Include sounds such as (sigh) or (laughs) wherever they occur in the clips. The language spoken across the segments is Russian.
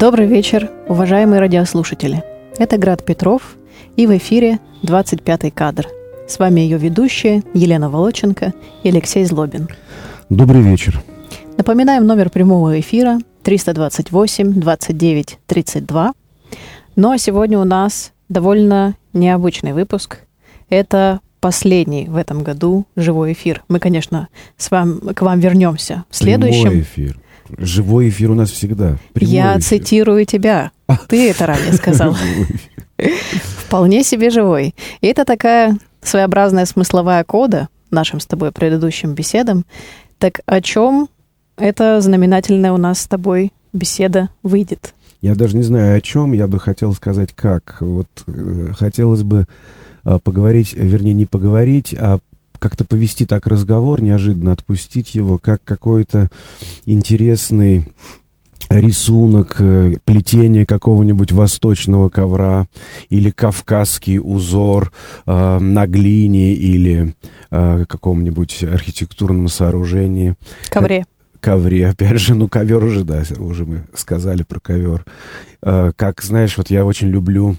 Добрый вечер, уважаемые радиослушатели. Это Град Петров и в эфире 25-й кадр. С вами ее ведущие Елена Волоченко и Алексей Злобин. Добрый вечер. Напоминаем номер прямого эфира 328 29 32. Ну а сегодня у нас довольно необычный выпуск. Это последний в этом году живой эфир. Мы, конечно, с вами, к вам вернемся в следующем. Прямой эфир. Живой эфир у нас всегда. Прямой Я эфир. цитирую тебя. Ты это ранее сказал. Вполне себе живой. И это такая своеобразная смысловая кода нашим с тобой предыдущим беседам. Так о чем эта знаменательная у нас с тобой беседа выйдет? Я даже не знаю о чем, я бы хотел сказать как. Вот э, хотелось бы э, поговорить, вернее, не поговорить, а как-то повести так разговор, неожиданно отпустить его, как какой-то интересный рисунок, э, плетение какого-нибудь восточного ковра или кавказский узор э, на глине или э, каком-нибудь архитектурном сооружении. Ковре. Ковре, опять же, ну ковер уже, да, уже мы сказали про ковер. Э, как, знаешь, вот я очень люблю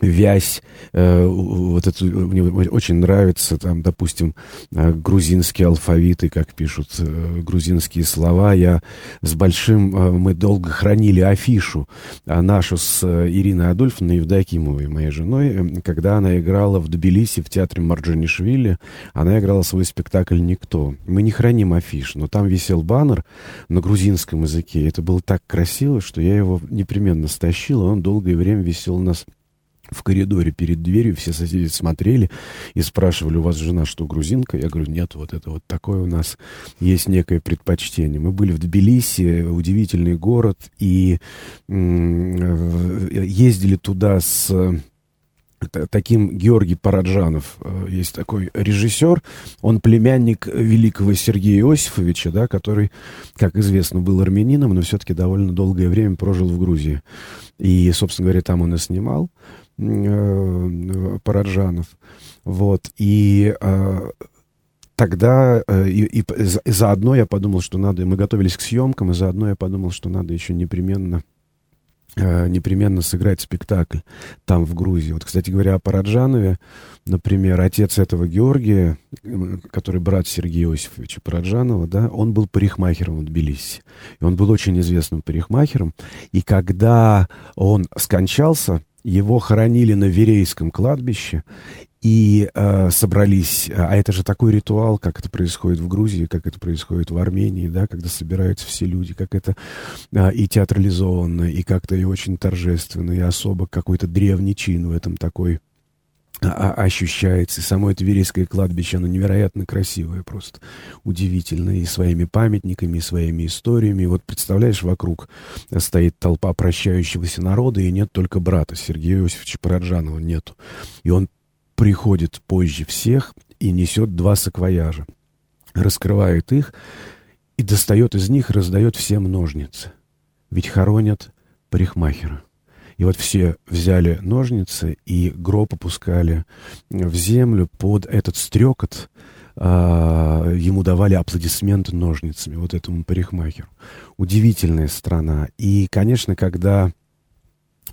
вязь, э, вот это мне очень нравится, там, допустим, э, грузинские алфавиты, как пишут э, грузинские слова. Я с большим, э, мы долго хранили афишу э, нашу с э, Ириной Адольфовной Евдокимовой, моей женой, э, когда она играла в Тбилиси в театре Марджанишвили, она играла свой спектакль «Никто». Мы не храним афиш, но там висел баннер на грузинском языке. Это было так красиво, что я его непременно стащил, и он долгое время висел у нас в коридоре перед дверью все соседи смотрели и спрашивали, у вас жена что, грузинка? Я говорю, нет, вот это вот такое у нас есть некое предпочтение. Мы были в Тбилиси, удивительный город, и ездили туда с таким Георгий Параджанов, э, есть такой режиссер, он племянник великого Сергея Иосифовича, да, который, как известно, был армянином, но все-таки довольно долгое время прожил в Грузии. И, собственно говоря, там он и снимал. Э, Параджанов. Вот. И э, тогда э, и, и, заодно я подумал, что надо... Мы готовились к съемкам, и заодно я подумал, что надо еще непременно непременно сыграть спектакль там, в Грузии. Вот, кстати говоря, о Параджанове, например, отец этого Георгия, который брат Сергея Иосифовича Параджанова, да, он был парикмахером в Тбилиси. И он был очень известным парикмахером. И когда он скончался, его хоронили на Верейском кладбище, и э, собрались, а это же такой ритуал, как это происходит в Грузии, как это происходит в Армении, да, когда собираются все люди, как это э, и театрализованно, и как-то и очень торжественно, и особо какой-то древний чин в этом такой ощущается. И само это Верейское кладбище, оно невероятно красивое, просто удивительно. И своими памятниками, и своими историями. И вот представляешь, вокруг стоит толпа прощающегося народа, и нет только брата Сергея Иосифовича Параджанова, нету. И он приходит позже всех и несет два саквояжа. Раскрывает их и достает из них, раздает всем ножницы. Ведь хоронят парикмахера. И вот все взяли ножницы и гроб опускали в землю под этот стрекот. А, ему давали аплодисменты ножницами, вот этому парикмахеру. Удивительная страна. И, конечно, когда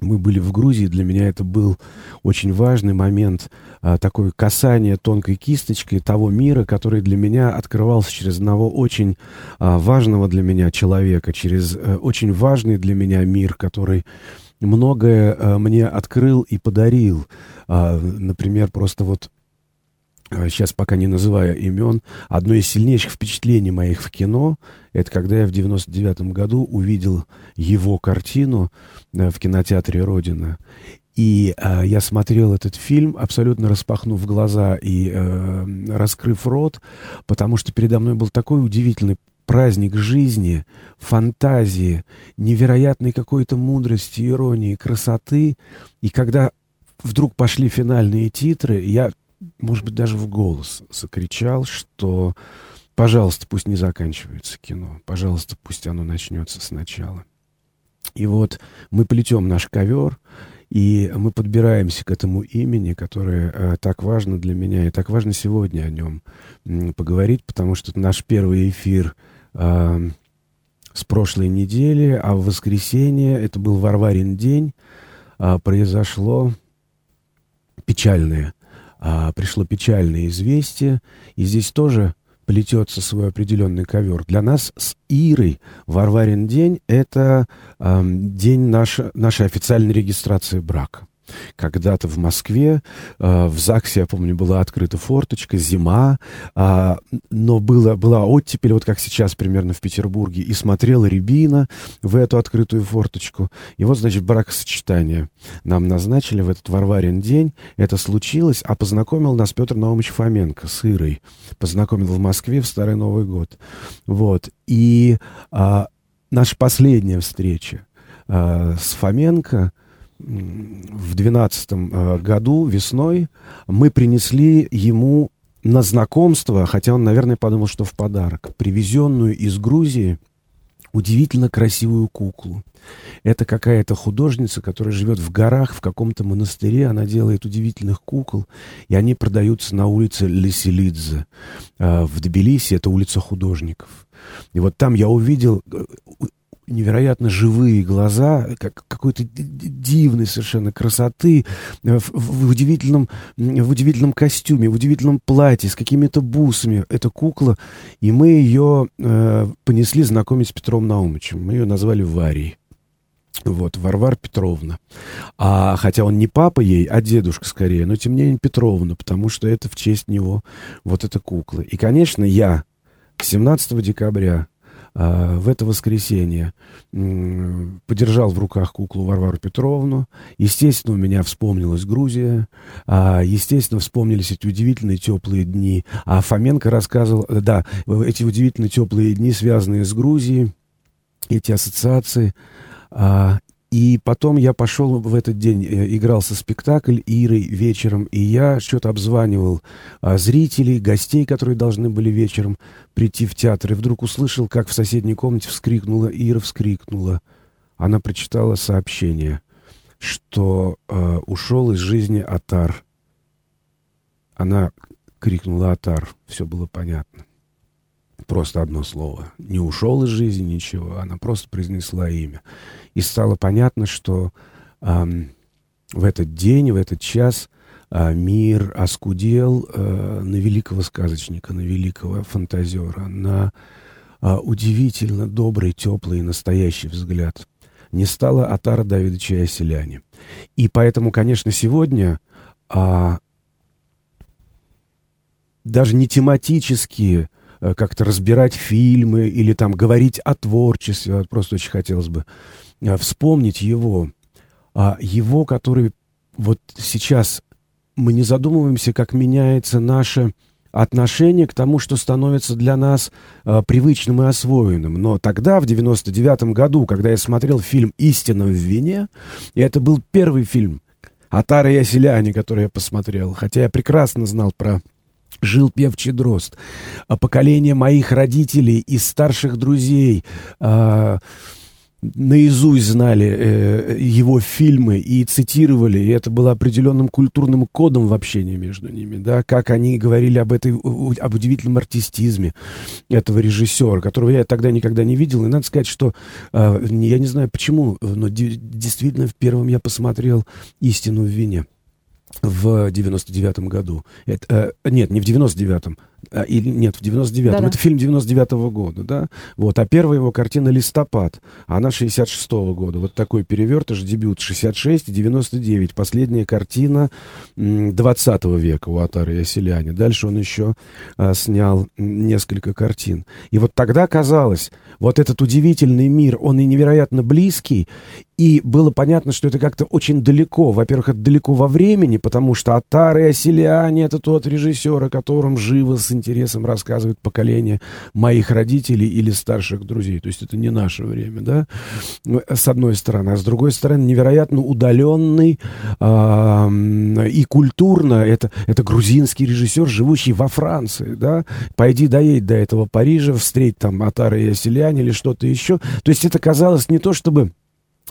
мы были в Грузии, для меня это был очень важный момент, а, такое касание тонкой кисточкой того мира, который для меня открывался через одного очень а, важного для меня человека, через а, очень важный для меня мир, который многое э, мне открыл и подарил. Э, например, просто вот сейчас пока не называя имен, одно из сильнейших впечатлений моих в кино, это когда я в 99 году увидел его картину э, в кинотеатре «Родина». И э, я смотрел этот фильм, абсолютно распахнув глаза и э, раскрыв рот, потому что передо мной был такой удивительный праздник жизни, фантазии, невероятной какой-то мудрости, иронии, красоты. И когда вдруг пошли финальные титры, я, может быть, даже в голос закричал, что пожалуйста, пусть не заканчивается кино, пожалуйста, пусть оно начнется сначала. И вот мы плетем наш ковер, и мы подбираемся к этому имени, которое э, так важно для меня, и так важно сегодня о нем м, поговорить, потому что наш первый эфир с прошлой недели, а в воскресенье, это был Варварин день, а, произошло печальное. А, пришло печальное известие, и здесь тоже плетется свой определенный ковер. Для нас с Ирой Варварин день — это э, день наша, нашей официальной регистрации брака. Когда-то в Москве, э, в ЗАГСе, я помню, была открыта форточка, зима, э, но было, была оттепель, вот как сейчас примерно в Петербурге, и смотрела Рябина в эту открытую форточку. И вот, значит, бракосочетание нам назначили в этот Варварин день. Это случилось, а познакомил нас Петр Наумович Фоменко с Ирой. Познакомил в Москве в Старый Новый год. Вот. И э, наша последняя встреча э, с Фоменко — в 2012 э, году весной мы принесли ему на знакомство, хотя он, наверное, подумал, что в подарок, привезенную из Грузии удивительно красивую куклу. Это какая-то художница, которая живет в горах, в каком-то монастыре. Она делает удивительных кукол, и они продаются на улице Леселидзе. Э, в Тбилиси это улица художников. И вот там я увидел э, невероятно живые глаза, как какой-то дивной совершенно красоты, э, в, в, удивительном, в удивительном костюме, в удивительном платье, с какими-то бусами. Это кукла, и мы ее э, понесли знакомить с Петром Наумовичем. Мы ее назвали Варей. Вот, Варвар Петровна. А, хотя он не папа ей, а дедушка скорее, но тем не менее Петровна, потому что это в честь него вот эта кукла. И, конечно, я 17 декабря в это воскресенье подержал в руках куклу Варвару Петровну. Естественно, у меня вспомнилась Грузия. А, естественно, вспомнились эти удивительные теплые дни. А Фоменко рассказывал, да, эти удивительные теплые дни, связанные с Грузией, эти ассоциации. А, и потом я пошел в этот день, э, игрался спектакль Ирой вечером, и я что-то обзванивал а, зрителей, гостей, которые должны были вечером прийти в театр, и вдруг услышал, как в соседней комнате вскрикнула Ира, вскрикнула. Она прочитала сообщение, что э, ушел из жизни Атар. Она крикнула Атар, все было понятно. Просто одно слово. Не ушел из жизни ничего, она просто произнесла имя. И стало понятно, что эм, в этот день, в этот час э, мир оскудел э, на великого сказочника, на великого фантазера, на э, удивительно добрый, теплый и настоящий взгляд. Не стало Атара Давидовича и Оселяне. И поэтому, конечно, сегодня а, даже не тематические Э, как-то разбирать фильмы или там говорить о творчестве. Просто очень хотелось бы э, вспомнить его. А его, который вот сейчас мы не задумываемся, как меняется наше отношение к тому, что становится для нас э, привычным и освоенным. Но тогда, в 99 году, когда я смотрел фильм «Истина в вине», и это был первый фильм «Атара и оселяне», который я посмотрел, хотя я прекрасно знал про жил певчий дрозд. А поколение моих родителей и старших друзей а, наизусть знали э, его фильмы и цитировали, и это было определенным культурным кодом в общении между ними, да, как они говорили об этой, об удивительном артистизме этого режиссера, которого я тогда никогда не видел, и надо сказать, что э, я не знаю почему, но действительно в первом я посмотрел «Истину в вине» в 99-м году. Это, э, нет, не в 99-м, а, или нет, в 99-м. Да-да. Это фильм 99-го года, да? Вот. А первая его картина «Листопад», она 66-го года. Вот такой перевертыш, дебют 66 и 99. Последняя картина 20 века у Атары Яселяне. Дальше он еще а, снял несколько картин. И вот тогда казалось, вот этот удивительный мир, он и невероятно близкий, и было понятно, что это как-то очень далеко. Во-первых, это далеко во времени, потому что Атар и Оселяне — это тот режиссер, о котором живо с интересом рассказывает поколение моих родителей или старших друзей. То есть это не наше время, да, с одной стороны. А с другой стороны, невероятно удаленный и культурно. Это, это грузинский режиссер, живущий во Франции, да. Пойди доедь до этого Парижа, встреть там Атара и Оселяне или что-то еще. То есть это казалось не то, чтобы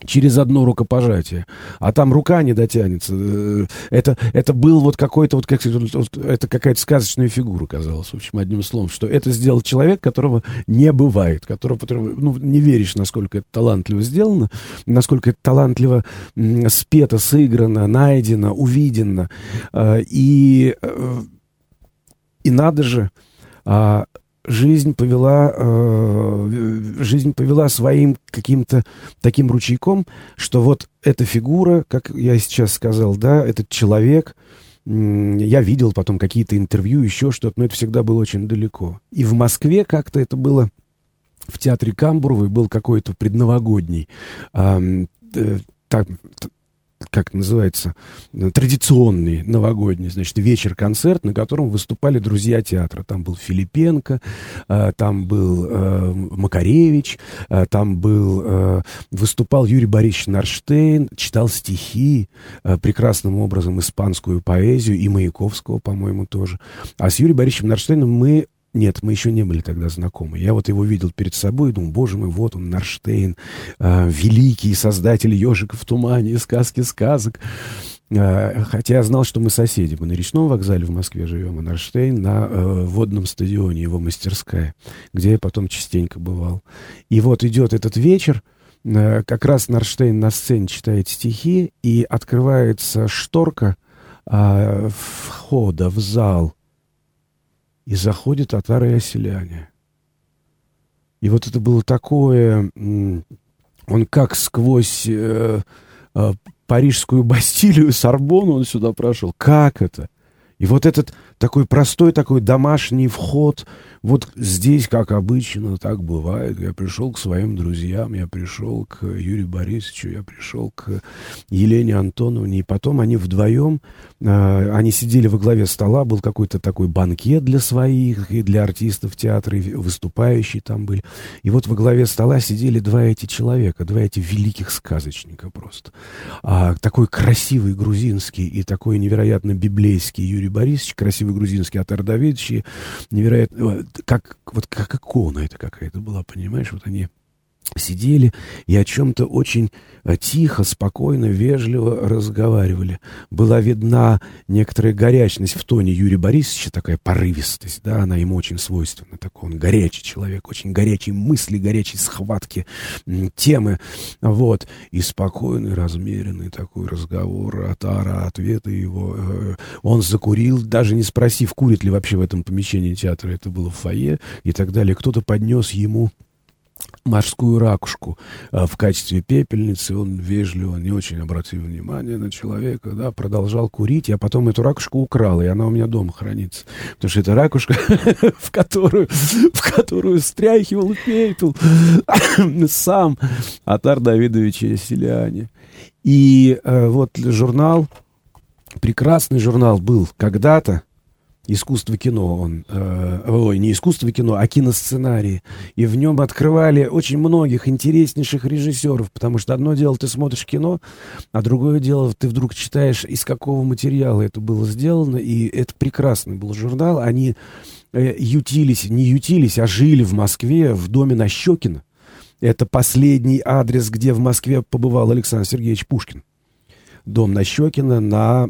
через одно рукопожатие, а там рука не дотянется. Э, это, это был вот какой-то, вот, как, это какая-то сказочная фигура, казалось, в общем, одним словом, что это сделал человек, которого не бывает, которого, которого ну, не веришь, насколько это талантливо сделано, насколько это талантливо спето, сыграно, найдено, увидено. Э, и, э, и надо же, а, жизнь повела, э, жизнь повела своим каким-то таким ручейком, что вот эта фигура, как я сейчас сказал, да, этот человек, я видел потом какие-то интервью, еще что-то, но это всегда было очень далеко. И в Москве как-то это было в театре Камбуровой был какой-то предновогодний э, так, как называется, э, традиционный новогодний, значит, вечер-концерт, на котором выступали друзья театра. Там был Филипенко, э, там был э, Макаревич, там был, выступал Юрий Борисович Нарштейн, читал стихи, прекрасным образом испанскую поэзию и Маяковского, по-моему, тоже. А с Юрием Борисовичем Нарштейном мы нет, мы еще не были тогда знакомы. Я вот его видел перед собой и думал, боже мой, вот он, Нарштейн, э, великий создатель «Ежика в тумане», сказки сказок. Э, хотя я знал, что мы соседи. Мы на речном вокзале в Москве живем, а Нарштейн на э, водном стадионе, его мастерская, где я потом частенько бывал. И вот идет этот вечер, э, как раз Нарштейн на сцене читает стихи, и открывается шторка э, входа в зал — и заходят татары и оселяне. И вот это было такое... Он как сквозь э, э, парижскую Бастилию, Сорбону он сюда прошел. Как это? И вот этот такой простой, такой домашний вход, вот здесь, как обычно, так бывает. Я пришел к своим друзьям, я пришел к Юрию Борисовичу, я пришел к Елене Антоновне, и потом они вдвоем, э, они сидели во главе стола, был какой-то такой банкет для своих и для артистов театра, и выступающие там были. И вот во главе стола сидели два эти человека, два эти великих сказочника просто. А, такой красивый грузинский и такой невероятно библейский Юрий Борисович, красивый грузинский Атар Давидович, невероятно, как, вот как икона это какая-то была, понимаешь, вот они сидели и о чем-то очень э, тихо, спокойно, вежливо разговаривали. Была видна некоторая горячность в тоне Юрия Борисовича, такая порывистость, да, она ему очень свойственна, такой он горячий человек, очень горячие мысли, горячие схватки, темы, вот, и спокойный, размеренный такой разговор от Ара, ответы его. Э, он закурил, даже не спросив, курит ли вообще в этом помещении театра, это было в фойе и так далее. Кто-то поднес ему морскую ракушку а, в качестве пепельницы. Он вежливо, не очень обратил внимание на человека, да, продолжал курить. Я потом эту ракушку украл, и она у меня дома хранится. Потому что это ракушка, (laughs) в которую, в которую стряхивал пепел (coughs) сам Атар Давидович Селяне. И э, вот журнал, прекрасный журнал был когда-то, искусство кино он, э, ой, не искусство кино, а киносценарии. И в нем открывали очень многих интереснейших режиссеров, потому что одно дело ты смотришь кино, а другое дело ты вдруг читаешь, из какого материала это было сделано, и это прекрасный был журнал. Они э, ютились, не ютились, а жили в Москве в доме на Щекина. Это последний адрес, где в Москве побывал Александр Сергеевич Пушкин. Дом на Щекина на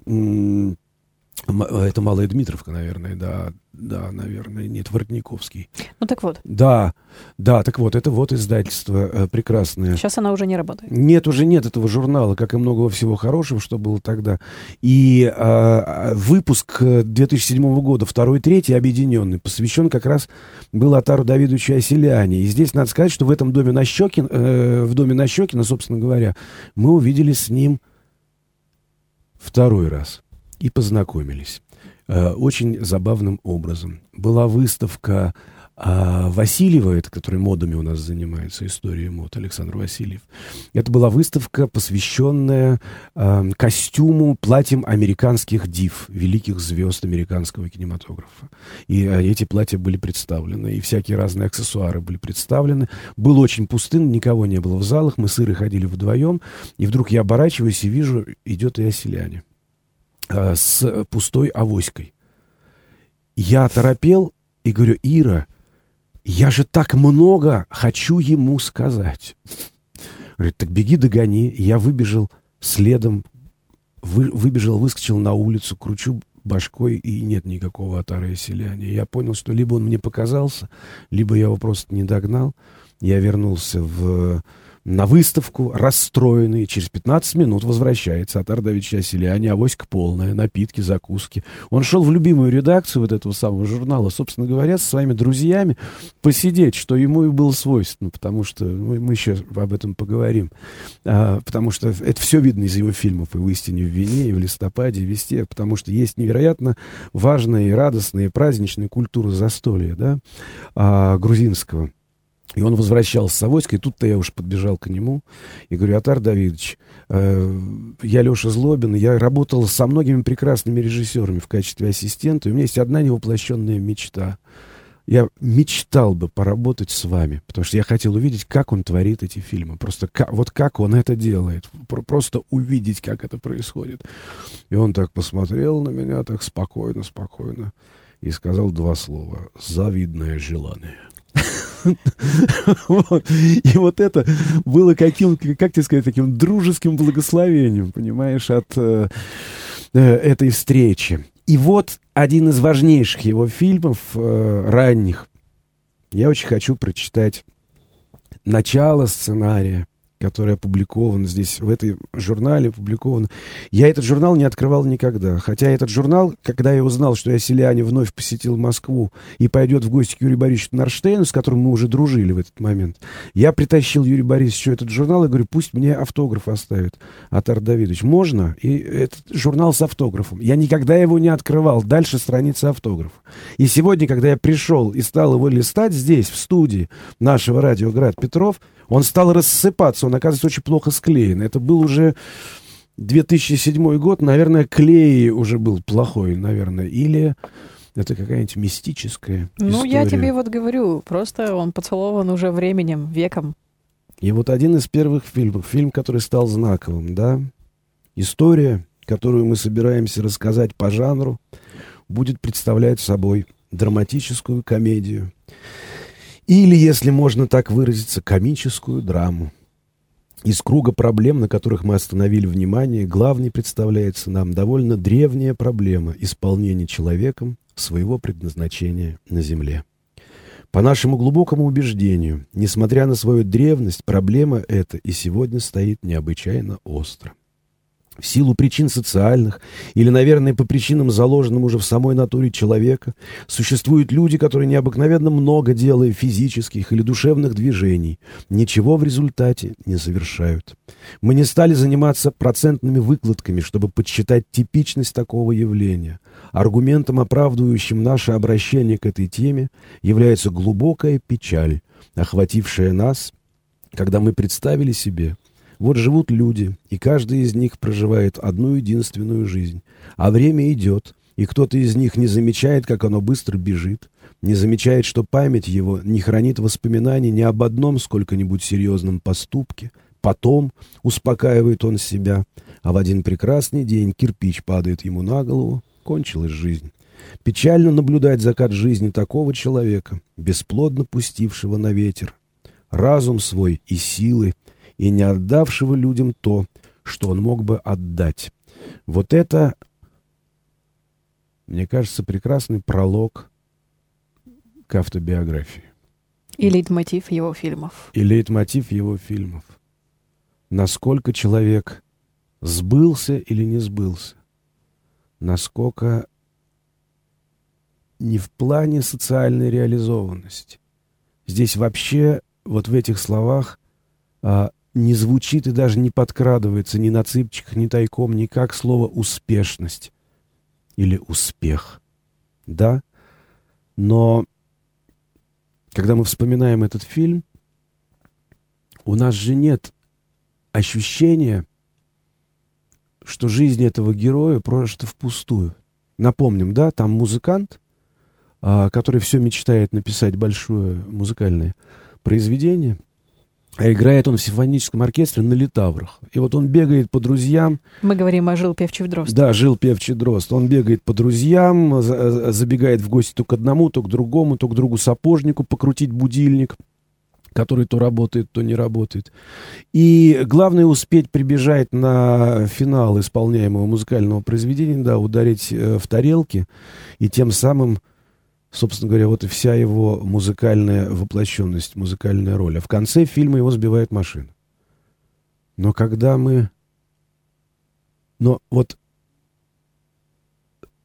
это Малая Дмитровка, наверное, да, да, наверное, нет, Воротниковский. Ну так вот. Да, да, так вот, это вот издательство э, прекрасное. Сейчас она уже не работает. Нет, уже нет этого журнала, как и многого всего хорошего, что было тогда. И э, выпуск 2007 года, второй, третий, объединенный, посвящен как раз был Атару Давидовичу Оселяне. И здесь надо сказать, что в этом доме Нащекин, э, в доме Нащекина, собственно говоря, мы увидели с ним второй раз и познакомились. Э, очень забавным образом. Была выставка а Васильева, это, который модами у нас занимается, историей мод, Александр Васильев, это была выставка, посвященная э, костюму, платьям американских див, великих звезд американского кинематографа. И э, эти платья были представлены, и всякие разные аксессуары были представлены. Было очень пустынно, никого не было в залах, мы сыры ходили вдвоем, и вдруг я оборачиваюсь и вижу, идет и оселяне. Э, с пустой авоськой. Я торопел и говорю, Ира, я же так много хочу ему сказать. Говорит, так беги, догони. Я выбежал следом, вы, выбежал, выскочил на улицу, кручу башкой, и нет никакого отара селяния. Я понял, что либо он мне показался, либо я его просто не догнал. Я вернулся в на выставку, расстроенный, через 15 минут возвращается от Ардовича Селяне, авоська полная, напитки, закуски. Он шел в любимую редакцию вот этого самого журнала, собственно говоря, со своими друзьями посидеть, что ему и было свойственно, потому что мы, мы еще об этом поговорим. А, потому что это все видно из его фильмов и в «Истине в вине», и в «Листопаде», и везде, потому что есть невероятно важная и радостная и праздничная культура застолья, да, а, грузинского. И он возвращался с авоськой, и тут-то я уж подбежал к нему и говорю, Атар Давидович, э, я Леша Злобин, я работал со многими прекрасными режиссерами в качестве ассистента, и у меня есть одна невоплощенная мечта. Я мечтал бы поработать с вами, потому что я хотел увидеть, как он творит эти фильмы. Просто как, вот как он это делает. Просто увидеть, как это происходит. И он так посмотрел на меня, так спокойно, спокойно, и сказал два слова. «Завидное желание». (laughs) И вот это было каким, как тебе сказать, таким дружеским благословением, понимаешь, от э, э, этой встречи. И вот один из важнейших его фильмов, э, ранних. Я очень хочу прочитать начало сценария который опубликован здесь, в этой журнале опубликован. Я этот журнал не открывал никогда. Хотя этот журнал, когда я узнал, что я селяне вновь посетил Москву и пойдет в гости к Юрию Борисовичу Нарштейну, с которым мы уже дружили в этот момент, я притащил Юрию Борисовичу этот журнал и говорю, пусть мне автограф оставит Атар Давидович. Можно? И этот журнал с автографом. Я никогда его не открывал. Дальше страница автографа. И сегодня, когда я пришел и стал его листать здесь, в студии нашего радио «Град Петров», он стал рассыпаться, он, оказывается, очень плохо склеен. Это был уже 2007 год, наверное, клей уже был плохой, наверное, или это какая-нибудь мистическая Ну, история. я тебе вот говорю, просто он поцелован уже временем, веком. И вот один из первых фильмов, фильм, который стал знаковым, да, история, которую мы собираемся рассказать по жанру, будет представлять собой драматическую комедию. Или, если можно так выразиться, комическую драму. Из круга проблем, на которых мы остановили внимание, главной представляется нам довольно древняя проблема исполнения человеком своего предназначения на Земле. По нашему глубокому убеждению, несмотря на свою древность, проблема эта и сегодня стоит необычайно остро в силу причин социальных или, наверное, по причинам, заложенным уже в самой натуре человека, существуют люди, которые необыкновенно много делая физических или душевных движений, ничего в результате не совершают. Мы не стали заниматься процентными выкладками, чтобы подсчитать типичность такого явления. Аргументом, оправдывающим наше обращение к этой теме, является глубокая печаль, охватившая нас, когда мы представили себе, вот живут люди, и каждый из них проживает одну единственную жизнь. А время идет, и кто-то из них не замечает, как оно быстро бежит, не замечает, что память его не хранит воспоминаний ни об одном сколько-нибудь серьезном поступке. Потом успокаивает он себя, а в один прекрасный день кирпич падает ему на голову, кончилась жизнь. Печально наблюдать закат жизни такого человека, бесплодно пустившего на ветер. Разум свой и силы и не отдавшего людям то, что он мог бы отдать. Вот это, мне кажется, прекрасный пролог к автобиографии. И лейтмотив его фильмов. И лейтмотив его фильмов. Насколько человек сбылся или не сбылся. Насколько не в плане социальной реализованности. Здесь вообще вот в этих словах а, не звучит и даже не подкрадывается ни на цыпчиках, ни тайком, никак слово «успешность» или «успех». Да? Но когда мы вспоминаем этот фильм, у нас же нет ощущения, что жизнь этого героя прожита впустую. Напомним, да, там музыкант, а, который все мечтает написать большое музыкальное произведение — а играет он в симфоническом оркестре на литаврах. И вот он бегает по друзьям. Мы говорим о Жил Певчий Дрозд. Да, Жил Певчий Дрозд. Он бегает по друзьям, забегает в гости то к одному, то к другому, то к другу сапожнику покрутить будильник. который то работает, то не работает. И главное успеть прибежать на финал исполняемого музыкального произведения, да, ударить э, в тарелки, и тем самым, собственно говоря, вот и вся его музыкальная воплощенность, музыкальная роль. А в конце фильма его сбивает машина. Но когда мы... Но вот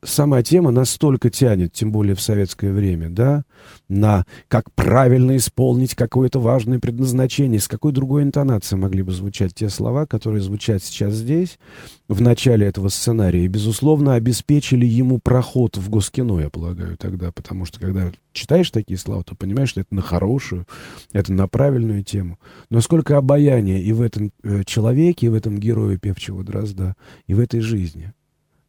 сама тема настолько тянет, тем более в советское время, да, на как правильно исполнить какое-то важное предназначение, с какой другой интонацией могли бы звучать те слова, которые звучат сейчас здесь, в начале этого сценария, и, безусловно, обеспечили ему проход в Госкино, я полагаю, тогда, потому что, когда читаешь такие слова, то понимаешь, что это на хорошую, это на правильную тему. Но сколько обаяния и в этом э, человеке, и в этом герое певчего Дрозда, и в этой жизни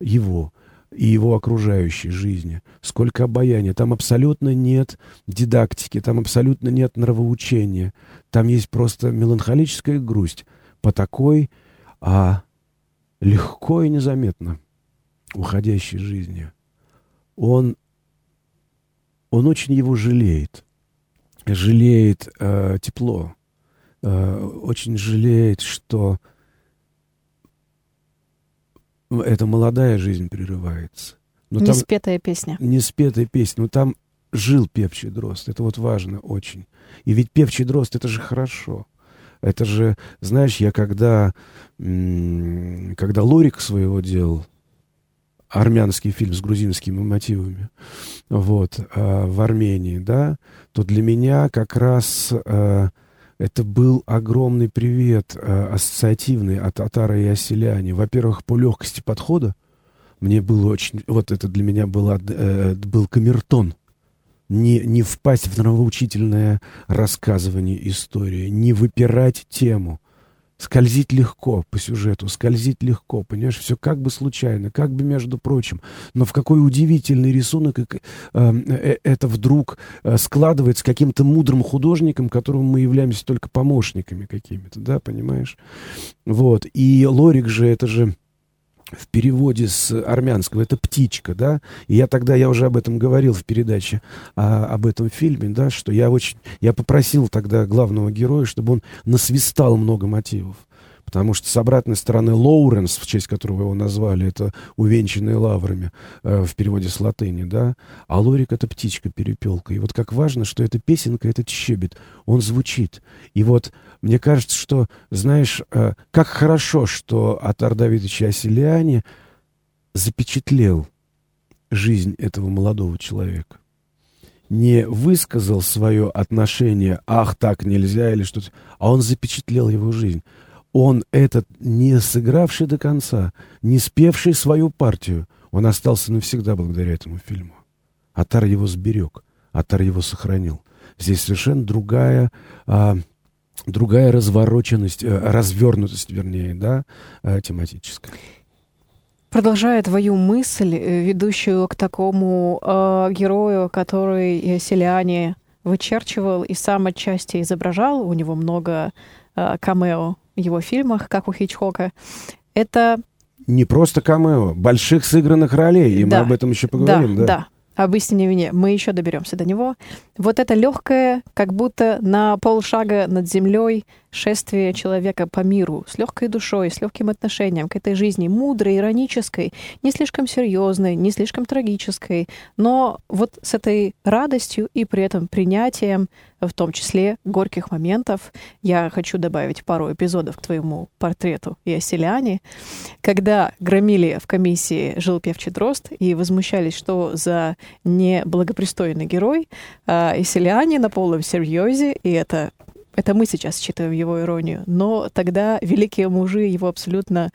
его — и его окружающей жизни, сколько обаяния. Там абсолютно нет дидактики, там абсолютно нет нравоучения. Там есть просто меланхолическая грусть по такой, а легко и незаметно уходящей жизни. Он, он очень его жалеет. Жалеет э, тепло. Э, очень жалеет, что эта молодая жизнь прерывается. Но неспетая там, песня. Неспетая песня. Но там жил певчий дрозд. Это вот важно очень. И ведь певчий дрозд, это же хорошо. Это же, знаешь, я когда, когда Лорик своего делал, армянский фильм с грузинскими мотивами, вот, а, в Армении, да, то для меня как раз а, это был огромный привет э, ассоциативный от татара и оселяне. Во-первых, по легкости подхода. Мне было очень... Вот это для меня было, э, был камертон. Не, не впасть в нравоучительное рассказывание истории, не выпирать тему скользить легко по сюжету, скользить легко, понимаешь, все как бы случайно, как бы между прочим. Но в какой удивительный рисунок э, э, это вдруг э, складывается каким-то мудрым художником, которому мы являемся только помощниками какими-то, да, понимаешь? Вот. И Лорик же, это же в переводе с армянского это птичка, да, и я тогда, я уже об этом говорил в передаче, а, об этом фильме, да, что я очень, я попросил тогда главного героя, чтобы он насвистал много мотивов. Потому что с обратной стороны Лоуренс, в честь которого его назвали, это увенчанные лаврами э, в переводе с латыни, да, а Лорик — это птичка-перепелка. И вот как важно, что эта песенка, этот щебет, он звучит. И вот мне кажется, что, знаешь, э, как хорошо, что Атар Давидович Асилиани запечатлел жизнь этого молодого человека не высказал свое отношение «ах, так нельзя» или что-то, а он запечатлел его жизнь он этот, не сыгравший до конца, не спевший свою партию, он остался навсегда благодаря этому фильму. Атар его сберег, Атар его сохранил. Здесь совершенно другая, а, другая развороченность, а, развернутость, вернее, да, а, тематическая. Продолжая твою мысль, э, ведущую к такому э, герою, который Селиане вычерчивал и сам отчасти изображал, у него много э, камео его фильмах, как у Хичкока, это... Не просто камео, больших сыгранных ролей, и да, мы об этом еще поговорим, да? Да, да об истине вине. Мы еще доберемся до него. Вот это легкое, как будто на полшага над землей шествие человека по миру с легкой душой, с легким отношением к этой жизни, мудрой, иронической, не слишком серьезной, не слишком трагической, но вот с этой радостью и при этом принятием, в том числе горьких моментов, я хочу добавить пару эпизодов к твоему портрету и оселяне, когда громили в комиссии жил певчий дрозд и возмущались, что за неблагопристойный герой, а Исселиане на полном серьезе, и это это мы сейчас считаем его иронию. Но тогда великие мужи его абсолютно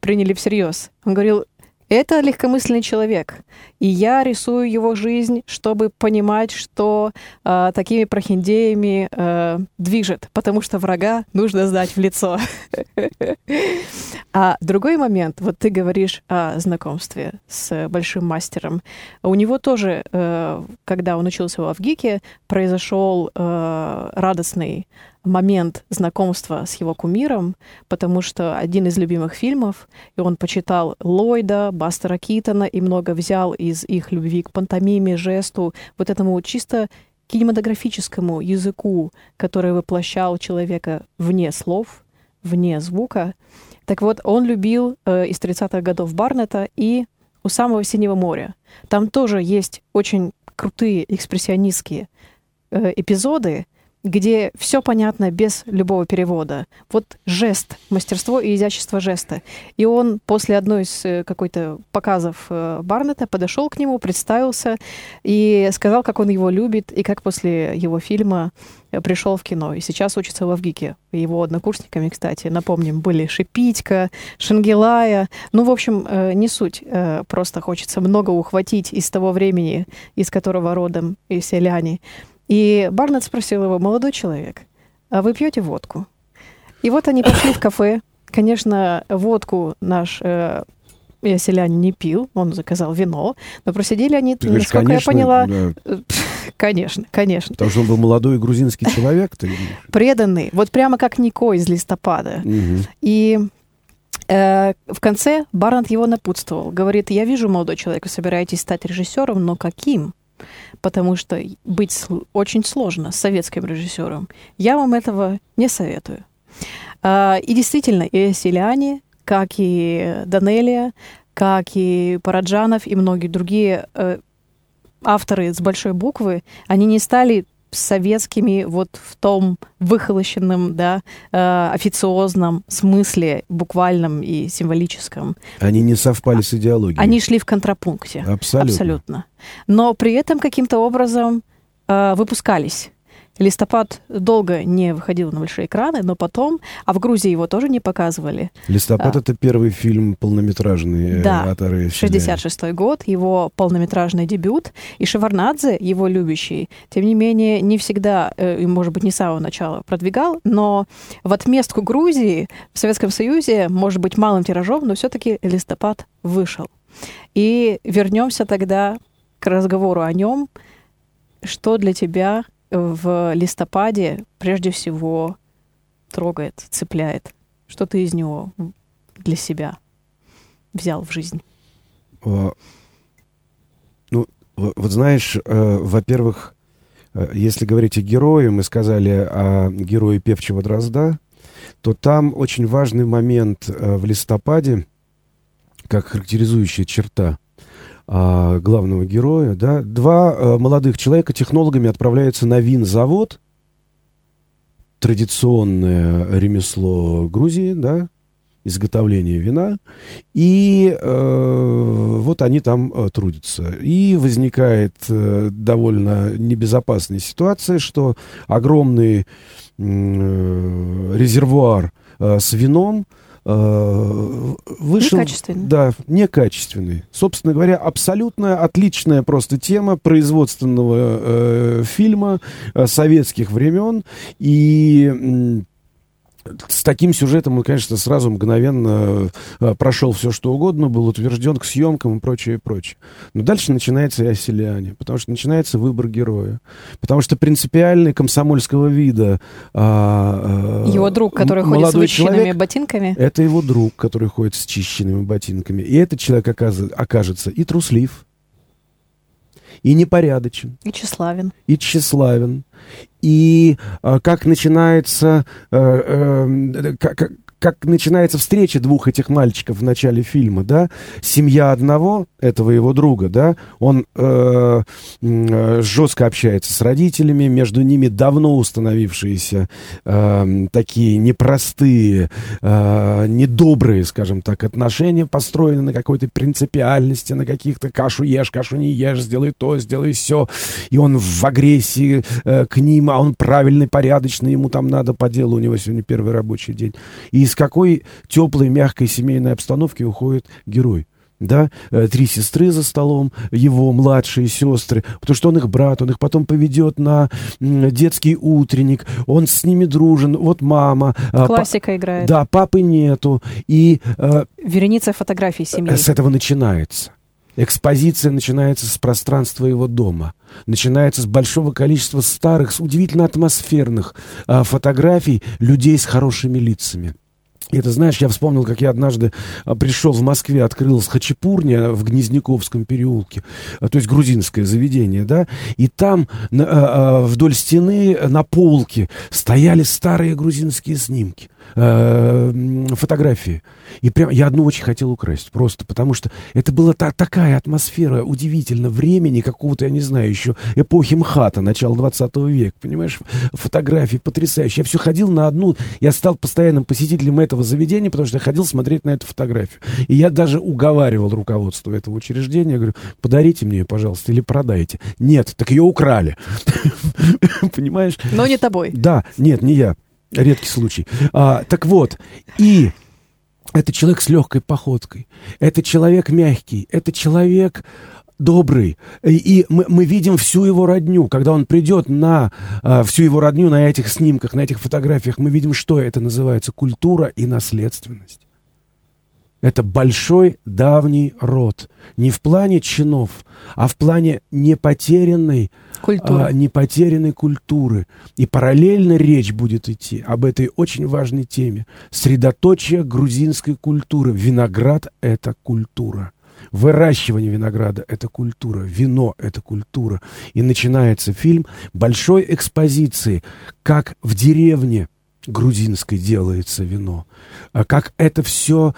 приняли всерьез. Он говорил, это легкомысленный человек. И я рисую его жизнь, чтобы понимать, что э, такими прохиндеями э, движет, потому что врага нужно сдать в лицо. (laughs) А другой момент, вот ты говоришь о знакомстве с большим мастером. У него тоже, э, когда он учился в Авгике, произошел э, радостный момент знакомства с его кумиром, потому что один из любимых фильмов, и он почитал Ллойда, Бастера Китона и много взял из их любви к пантомиме, жесту, вот этому чисто кинематографическому языку, который воплощал человека вне слов, вне звука. Так вот, он любил э, из 30-х годов Барнета и «У самого синего моря». Там тоже есть очень крутые экспрессионистские э, эпизоды, где все понятно без любого перевода. Вот жест, мастерство и изящество жеста. И он после одной из э, какой-то показов э, Барнета подошел к нему, представился и сказал, как он его любит и как после его фильма э, пришел в кино. И сейчас учится в Авгике. Его однокурсниками, кстати, напомним, были Шипитько, Шангелая. Ну, в общем, не суть. Просто хочется много ухватить из того времени, из которого родом и селяне. И Барнетт спросил его, молодой человек, а вы пьете водку? И вот они пошли в кафе. Конечно, водку наш э, селянин не пил, он заказал вино, но просидели они, Ты говоришь, насколько конечно, я поняла, да. (laughs) конечно, конечно. Потому что он был молодой грузинский человек. ты? Преданный, вот прямо как Нико из листопада. Мгм. И э, в конце Барнетт его напутствовал. Говорит, я вижу, молодой человек, вы собираетесь стать режиссером, но каким? Потому что быть очень сложно с советским режиссером. Я вам этого не советую. А, И действительно, и Селяне, как и Данелия, как и Параджанов и многие другие э, авторы с большой буквы, они не стали советскими вот в том выхолощенном, да, э, официозном смысле, буквальном и символическом. Они не совпали с идеологией. Они шли в контрапункте. Абсолютно. Абсолютно. Но при этом каким-то образом э, выпускались. Листопад долго не выходил на большие экраны, но потом, а в Грузии его тоже не показывали. «Листопад» А. это первый фильм полнометражный э, Да, от Селяева. 66 год, его полнометражный дебют. И Шеварнадзе, его любящий, тем не менее, не всегда, э, и, может быть, не с самого начала продвигал, но в отместку Грузии в Советском Союзе, может быть, малым тиражом, но все-таки листопад вышел. И вернемся тогда к разговору о нем. Что для тебя в листопаде прежде всего трогает, цепляет? Что ты из него для себя взял в жизнь? А, Ну, вот знаешь, э, во-первых, э, если говорить о герое, мы сказали о герое певчего дрозда, то там очень важный момент э, в листопаде, как характеризующая черта а, главного героя, да, два э, молодых человека технологами отправляются на винзавод, традиционное ремесло Грузии, да, изготовление вина, и э, вот они там э, трудятся. И возникает э, довольно небезопасная ситуация, что огромный э, резервуар э, с вином э, вышел... Некачественный. Да, некачественный. Собственно говоря, абсолютно отличная просто тема производственного э, фильма э, советских времен. И с таким сюжетом он, конечно, сразу мгновенно э, прошел все, что угодно, был утвержден к съемкам и прочее, и прочее. Но дальше начинается и о селяне, потому что начинается выбор героя. Потому что принципиальный комсомольского вида а, э, Его друг, который ходит с вычищенными человек, ботинками. это его друг, который ходит с чищенными ботинками. И этот человек окажется и труслив, и непорядочен, И тщеславен. и тщеславен. И э, как начинается... э, э, как, как- начинается встреча двух этих мальчиков в начале фильма, да, семья одного, этого его друга, да, он э, э, жестко общается с родителями, между ними давно установившиеся э, такие непростые, э, недобрые, скажем так, отношения, построены на какой-то принципиальности, на каких-то кашу ешь, кашу не ешь, сделай то, сделай все, и он в агрессии э, к ним, а он правильный, порядочный, ему там надо по делу, у него сегодня первый рабочий день. И из какой теплой, мягкой семейной обстановки уходит герой. Да, Э, три сестры за столом, его младшие сестры, потому что он их брат, он их потом поведет на детский утренник, он с ними дружен, вот мама. а, па- Классика играет. да, папы нету, и э, Вереница фотографий семьи. с этого начинается. Экспозиция начинается с пространства его дома. Начинается с большого количества старых, удивительно атмосферных а, фотографий людей с хорошими лицами. И это, знаешь, я вспомнил, как я однажды а, пришел в Москве, открыл хачапурня в Гнезняковском переулке, а, то есть грузинское заведение, да, и там на, вдоль стены на полке стояли старые грузинские снимки. Э, фотографии. И прям я одну очень хотел украсть, просто потому что это была та, такая атмосфера удивительно времени какого-то, я не знаю, еще эпохи МХАТа, начала 20 века, понимаешь? Фотографии потрясающие. Я все ходил на одну, я стал постоянным посетителем этого заведения, потому что я ходил смотреть на эту фотографию. И я даже уговаривал руководство этого учреждения, я говорю, подарите мне ее, пожалуйста, или продайте. Нет, так ее украли. (laughs) Понимаешь? Но не тобой. Да, нет, не я. Редкий случай. А, так вот, и это человек с легкой походкой, это человек мягкий, это человек добрый. И, и мы, мы видим всю его родню. Когда он придет на а, всю его родню на этих снимках, на этих фотографиях, мы видим, что это называется культура и наследственность. Это большой давний род. Не в плане чинов, а в плане непотерянной культуры. А, непотерянной культуры. И параллельно речь будет идти об этой очень важной теме. Средоточие грузинской культуры. Виноград — это культура. Выращивание винограда — это культура, вино — это культура. И начинается фильм большой экспозиции, как в деревне грузинской делается вино, а как это все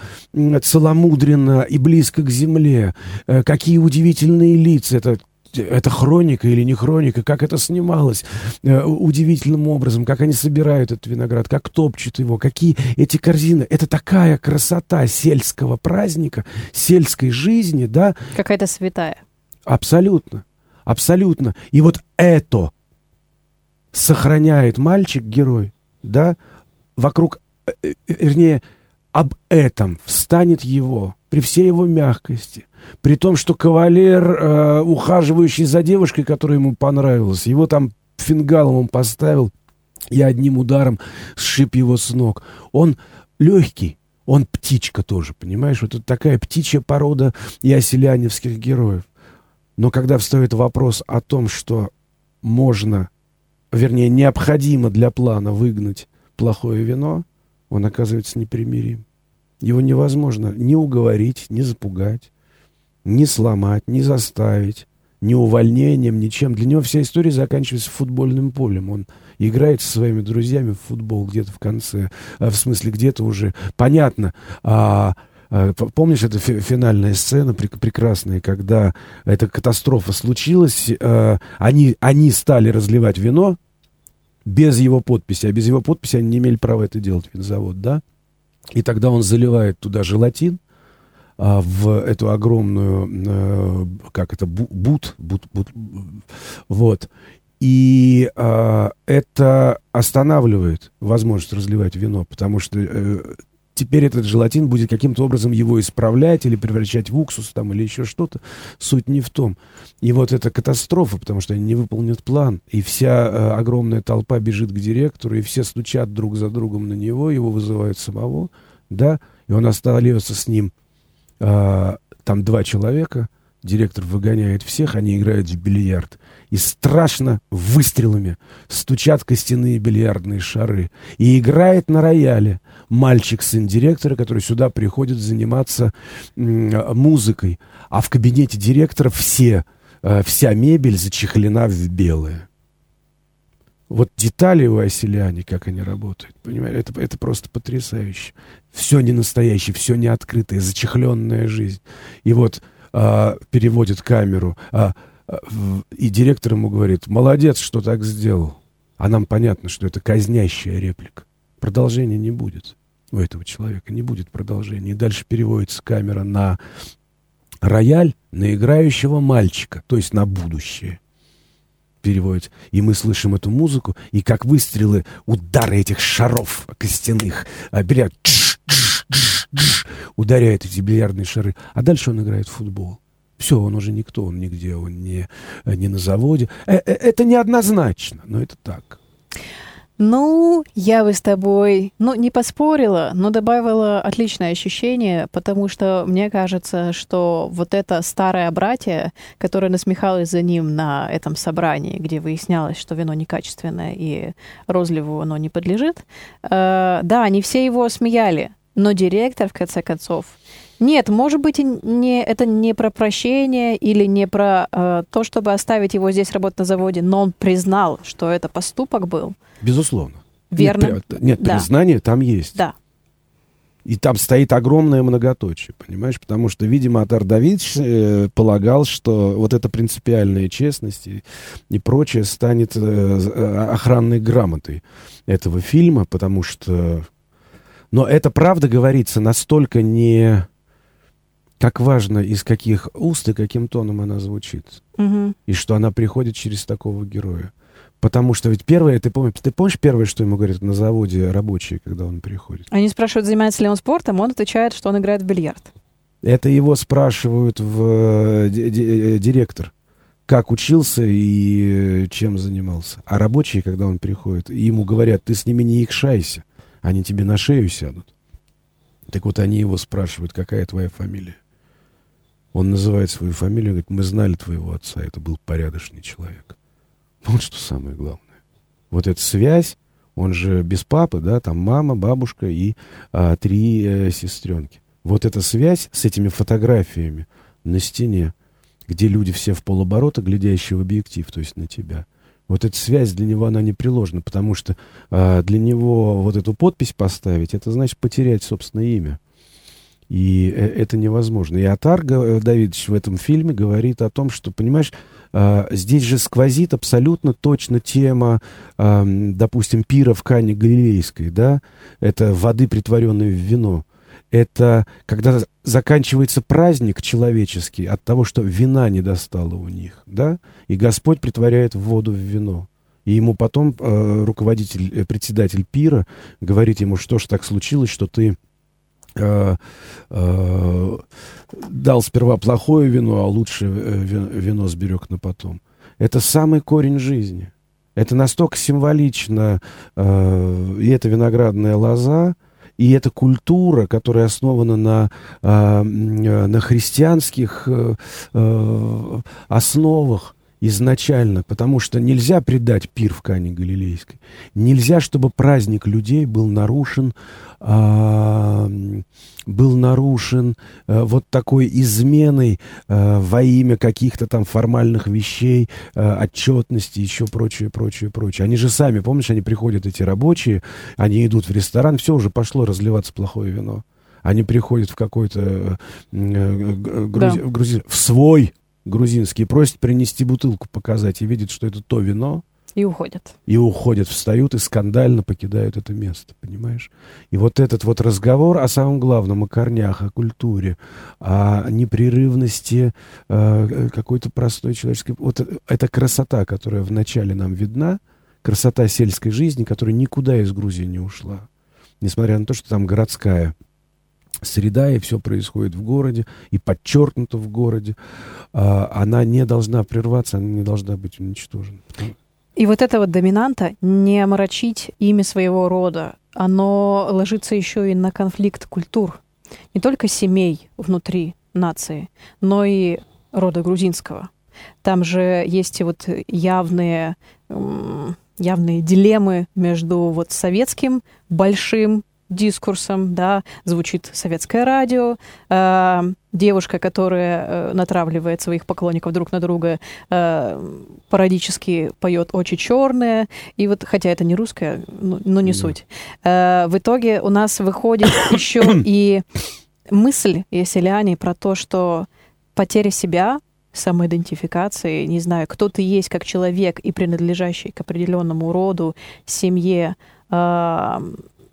целомудренно и близко к земле, э, какие удивительные лица, это это хроника или не хроника, как это снималось э, удивительным образом, как они собирают этот виноград, как топчут его, какие эти корзины. Это такая красота сельского праздника, сельской жизни, да. Какая-то святая. Абсолютно, абсолютно. И вот это сохраняет мальчик-герой, да, вокруг, э, э, вернее, об этом встанет его, при всей его мягкости, при том, что кавалер, э, ухаживающий за девушкой, которая ему понравилась, его там фингалом он поставил, и одним ударом сшиб его с ног. Он легкий, он птичка тоже, понимаешь? Вот это такая птичья порода и оселяневских героев. Но когда встает вопрос о том, что можно вернее, необходимо для плана выгнать плохое вино, он оказывается непримирим. Его невозможно ни уговорить, ни запугать, ни сломать, ни заставить, ни увольнением, ничем. Для него вся история заканчивается футбольным полем. Он играет со своими друзьями в футбол где-то в конце, а, в смысле где-то уже понятно. А, помнишь, эта финальная сцена прекрасная, когда эта катастрофа случилась, а, они, они стали разливать вино без его подписи, а без его подписи они не имели права это делать, винзавод, да? И тогда он заливает туда желатин, а, в эту огромную, э, как это, бут, бут, бут, вот. И это останавливает возможность разливать вино, потому что э, теперь этот желатин будет каким-то образом его исправлять или превращать в уксус там, или еще что-то. Суть не в том. И вот это катастрофа, потому что они не выполнят план. И вся э, огромная толпа бежит к директору, и все стучат друг за другом на него, его вызывают самого, да, и он остается с ним. Э, там два человека, директор выгоняет всех, они играют в бильярд и страшно выстрелами стучат костяные бильярдные шары. И играет на рояле мальчик, сын директора, который сюда приходит заниматься музыкой. А в кабинете директора все, э, вся мебель зачехлена в белое. Вот детали у оселяне, как они работают, понимаете, это, это просто потрясающе. Все не настоящее, все не открытое, зачехленная жизнь. И вот а, переводит камеру, а, и директор ему говорит, молодец, что так сделал. А нам понятно, что это казнящая реплика. Продолжения не будет у этого человека, не будет продолжения. И дальше переводится камера на рояль, на играющего мальчика, то есть на будущее. Переводится. И мы слышим эту музыку, и как выстрелы, удары этих шаров костяных, а, берят, ударяют эти бильярдные шары. А дальше он играет в футбол. Все, он уже никто, он нигде, он не, не на заводе. Э, э, это неоднозначно, но это так. Ну, я бы с тобой, ну, не поспорила, но добавила отличное ощущение, потому что мне кажется, что вот это старое братье, которое насмехалось за ним на этом собрании, где выяснялось, что вино некачественное и розливу оно не подлежит, э, да, они все его смеяли, Но директор, в конце концов, нет, может быть, не, это не про прощение или не про э, то, чтобы оставить его здесь работать на заводе, но он признал, что это поступок был. Безусловно. Верно. Нет, нет Да. признание там есть. Да. И там стоит огромное многоточие, понимаешь? Потому что, видимо, Атар Давидович э, полагал, что вот эта принципиальная честность и, и прочее станет э, э, охранной грамотой этого фильма, потому что... Но это правда говорится настолько не... Как важно, из каких уст и каким тоном она звучит. Мгм. И что она приходит через такого героя. Потому что ведь первое, ты помнишь, ты помнишь первое, что ему говорят на заводе рабочие, когда он приходит? Они спрашивают, занимается ли он спортом, он отвечает, что он играет в бильярд. Это его спрашивают в э, э, директор, как учился и э, чем занимался. А рабочие, когда он приходит, ему говорят, ты с ними не икшайся, они тебе на шею сядут. Так вот они его спрашивают, какая твоя фамилия. Он называет свою фамилию, говорит, мы знали твоего отца, это был порядочный человек. Вот что самое главное. Вот эта связь, он же без папы, да, там мама, бабушка и а, три э, сестренки. Вот эта связь с этими фотографиями на стене, где люди все в полоборота, глядящие в объектив, то есть на тебя. Вот эта связь для него, она непреложна, потому что а, для него вот эту подпись поставить, это значит потерять собственное имя. И э, это невозможно. И Атар Га- Давидович в этом фильме говорит о том, что, понимаешь, а, здесь же сквозит абсолютно точно тема, ам, допустим, пира в Кане Галилейской, да? Это воды, притворенные в вино. Это когда заканчивается праздник человеческий от того, что вина не достало у них, да? И Господь притворяет воду в вино. И ему потом э, руководитель, э, председатель пира говорит ему, что ж так случилось, что ты э, э, дал сперва плохое вино, а лучше э, ви- вино сберег на потом. Это самый корень жизни. Это настолько символично. э, и это виноградная лоза, и эта культура, которая основана на, м, э, на христианских э, э, основах изначально, потому что нельзя предать пир в Кане Галилейской. Нельзя, чтобы праздник людей был нарушен, м, был нарушен э, вот такой изменой э, во имя каких-то там формальных вещей, э, отчетности, еще прочее, прочее, прочее. Они же сами, помнишь, они приходят, эти рабочие, они идут в ресторан, все, уже пошло разливаться плохое вино. Они приходят в какой-то э, э, г- грузи- Да. грузи- в свой грузинский, просят принести бутылку, показать, и видят, что это то вино, И уходят. и уходят, встают и скандально покидают это место, понимаешь? И вот этот вот разговор о самом главном, о корнях, о культуре, о непрерывности э, какой-то простой человеческой... Вот э- эта красота, которая вначале нам видна, красота сельской жизни, которая никуда из Грузии не ушла. Несмотря на то, что там городская среда, и все происходит в городе, и подчеркнуто в городе, а, она не должна прерваться, она не должна быть уничтожена. И вот это вот доминанта, не омрачить имя своего рода, оно ложится еще и на конфликт культур. Не только семей внутри нации, но и рода грузинского. Там же есть вот явные, явные дилеммы между вот советским большим дискурсом, да, звучит советское радио, э, девушка, которая э, натравливает своих поклонников друг на друга, э, пародически поет «Очи черные», и вот, хотя это не русская, но, но не Да. суть. Э, в итоге у нас выходит (coughs) еще и мысль Еселяне про то, что потеря себя, самоидентификации, не знаю, кто ты есть как человек и принадлежащий к определенному роду, семье, э,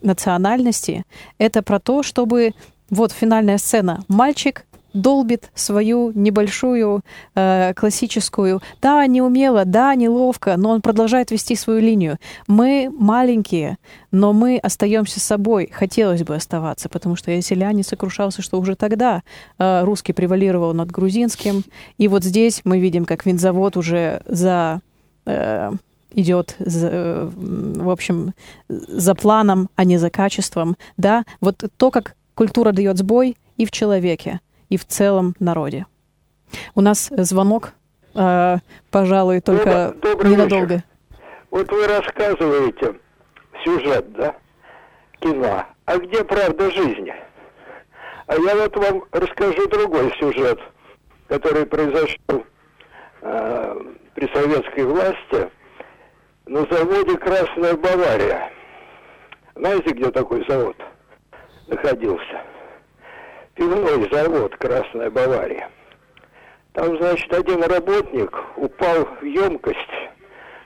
национальности, это про то, чтобы вот финальная сцена. Мальчик долбит свою небольшую э, классическую, да, неумело, да, неловко, но он продолжает вести свою линию. Мы маленькие, но мы остаемся собой. Хотелось бы оставаться, потому что Яселяне сокрушался, что уже тогда э, русский превалировал над грузинским. И вот здесь мы видим, как винзавод уже за э, идет, за, э, в общем, за планом, а не за качеством. Да, вот то, как культура дает сбой и в человеке, и в целом народе. У нас звонок, э, пожалуй, только Добрый- добрый ненадолго. вечер. Вот вы рассказываете сюжет, да, кино. а где правда жизни? А я вот вам расскажу другой сюжет, который произошел э, при советской власти на заводе «Красная Бавария». Знаете, где такой завод находился? Пивной завод «Красная Бавария». Там, значит, один работник упал в емкость,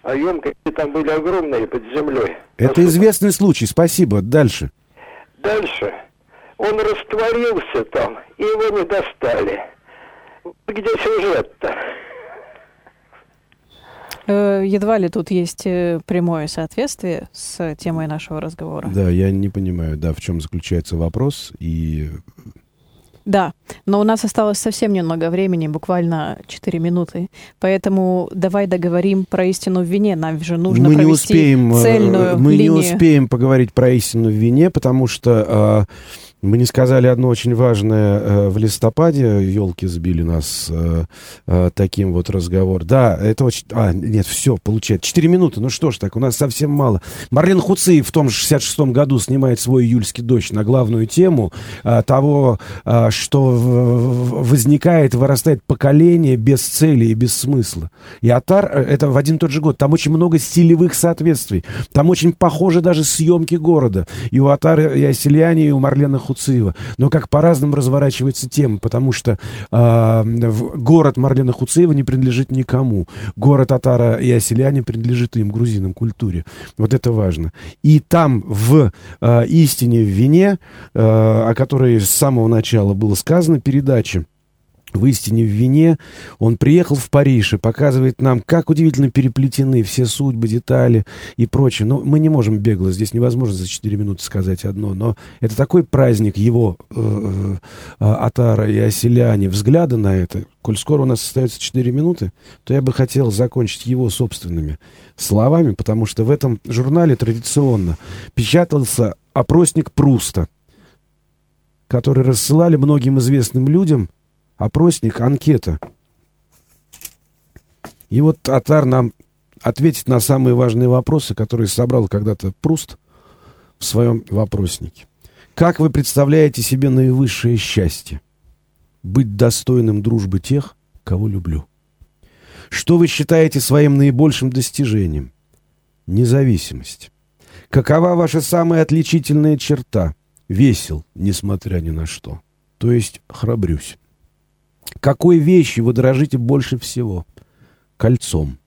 а емкости там были огромные под землей. Это известный случай, спасибо. Дальше. Дальше. Он растворился там, и его не достали. Где сюжет-то? Э, едва ли тут есть э, прямое соответствие с темой нашего разговора. Да, я не понимаю, да, в чем заключается вопрос и да, но у нас осталось совсем немного времени, буквально 4 минуты. Поэтому давай договорим про истину в вине. Нам же нужно мы провести не успеем, э, цельную Мы линию. не успеем поговорить про истину в вине, потому что мы не сказали одно очень важное э, в листопаде. Елки сбили нас э, э, таким вот разговор. Да, это очень... А, нет, все, получается. Четыре минуты. Ну что ж так, у нас совсем мало. Марлен Хуци в том же 66-м году снимает свой «Июльский дождь» на главную тему того, что возникает, вырастает поколение без цели и без смысла. И «Атар» — это в один и тот же год. Там очень много стилевых соответствий. Там очень похожи даже съемки города. И у «Атара», и «Оселяне», и у Марлена Хуциева. Но как по-разному разворачивается тема, потому что э, город Марлена Хуциева не принадлежит никому. Город Татара и Оселяне принадлежит им, грузинам, культуре. Вот это важно. И там в э, «Истине в вине», э, о которой с самого начала было сказано, передача, в истине в вине. Он приехал в Париж и показывает нам, как удивительно переплетены все судьбы, детали и прочее. Но мы не можем бегло, здесь невозможно за 4 минуты сказать одно. Но это такой праздник его э, э, Атара и Оселяне, взгляда на это. Коль скоро у нас остается 4 минуты, то я бы хотел закончить его собственными словами, потому что в этом журнале традиционно печатался опросник Пруста, который рассылали многим известным людям – опросник, анкета. И вот Атар нам ответит на самые важные вопросы, которые собрал когда-то Пруст в своем вопроснике. Как вы представляете себе наивысшее счастье? Быть достойным дружбы тех, кого люблю. Что вы считаете своим наибольшим достижением? Независимость. Какова ваша самая отличительная черта? Весел, несмотря ни на что. То есть храбрюсь. Какой вещью вы дорожите больше всего? Кольцом.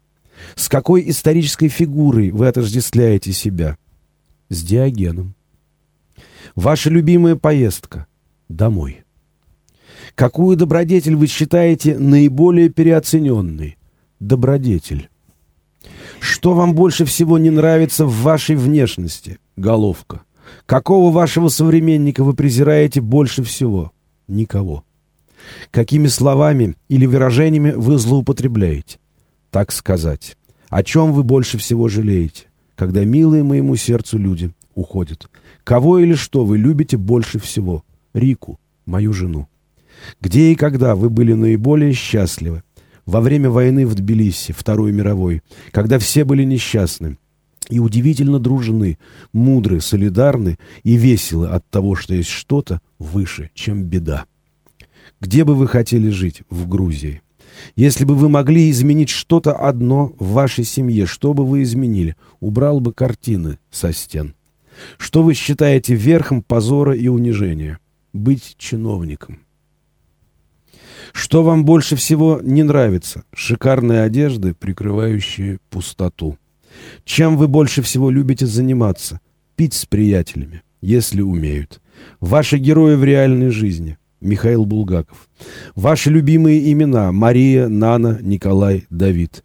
С какой исторической фигурой вы отождествляете себя? С Диогеном. Ваша любимая поездка? Домой. Какую добродетель вы считаете наиболее переоцененной? Добродетель. Что вам больше всего не нравится в вашей внешности? Головка. Какого вашего современника вы презираете больше всего? Никого. Какими словами или выражениями вы злоупотребляете? Так сказать. О чем вы больше всего жалеете, когда милые моему сердцу люди уходят? Кого или что вы любите больше всего? Рику, мою жену. Где и когда вы были наиболее счастливы? Во время войны в Тбилиси, Второй мировой, когда все были несчастны и удивительно дружны, мудры, солидарны и веселы от того, что есть что-то выше, чем беда. Где бы вы хотели жить в Грузии? Если бы вы могли изменить что-то одно в вашей семье, что бы вы изменили? Убрал бы картины со стен. Что вы считаете верхом позора и унижения? Быть чиновником. Что вам больше всего не нравится? Шикарные одежды, прикрывающие пустоту. Чем вы больше всего любите заниматься? Пить с приятелями, если умеют. Ваши герои в реальной жизни. Михаил Булгаков. Ваши любимые имена Мария, Нана, Николай, Давид.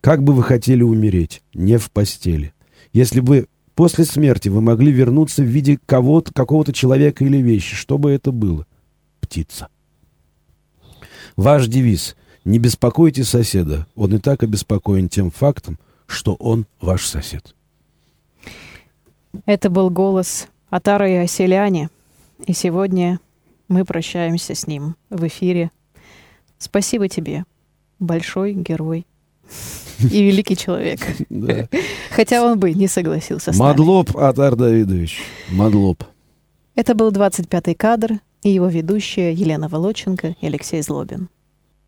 Как бы вы хотели умереть? Не в постели. Если бы после смерти вы могли вернуться в виде кого-то, какого-то человека или вещи, что бы это было? Птица. Ваш девиз «Не беспокойте соседа, он и так обеспокоен тем фактом, что он ваш сосед». Это был голос Атара и Оселяне. И сегодня мы прощаемся с ним в эфире. Спасибо тебе, большой герой и великий человек. Хотя он бы не согласился с Мадлоб Атар Давидович. Мадлоб. Это был 25-й кадр и его ведущие Елена Волоченко и Алексей Злобин.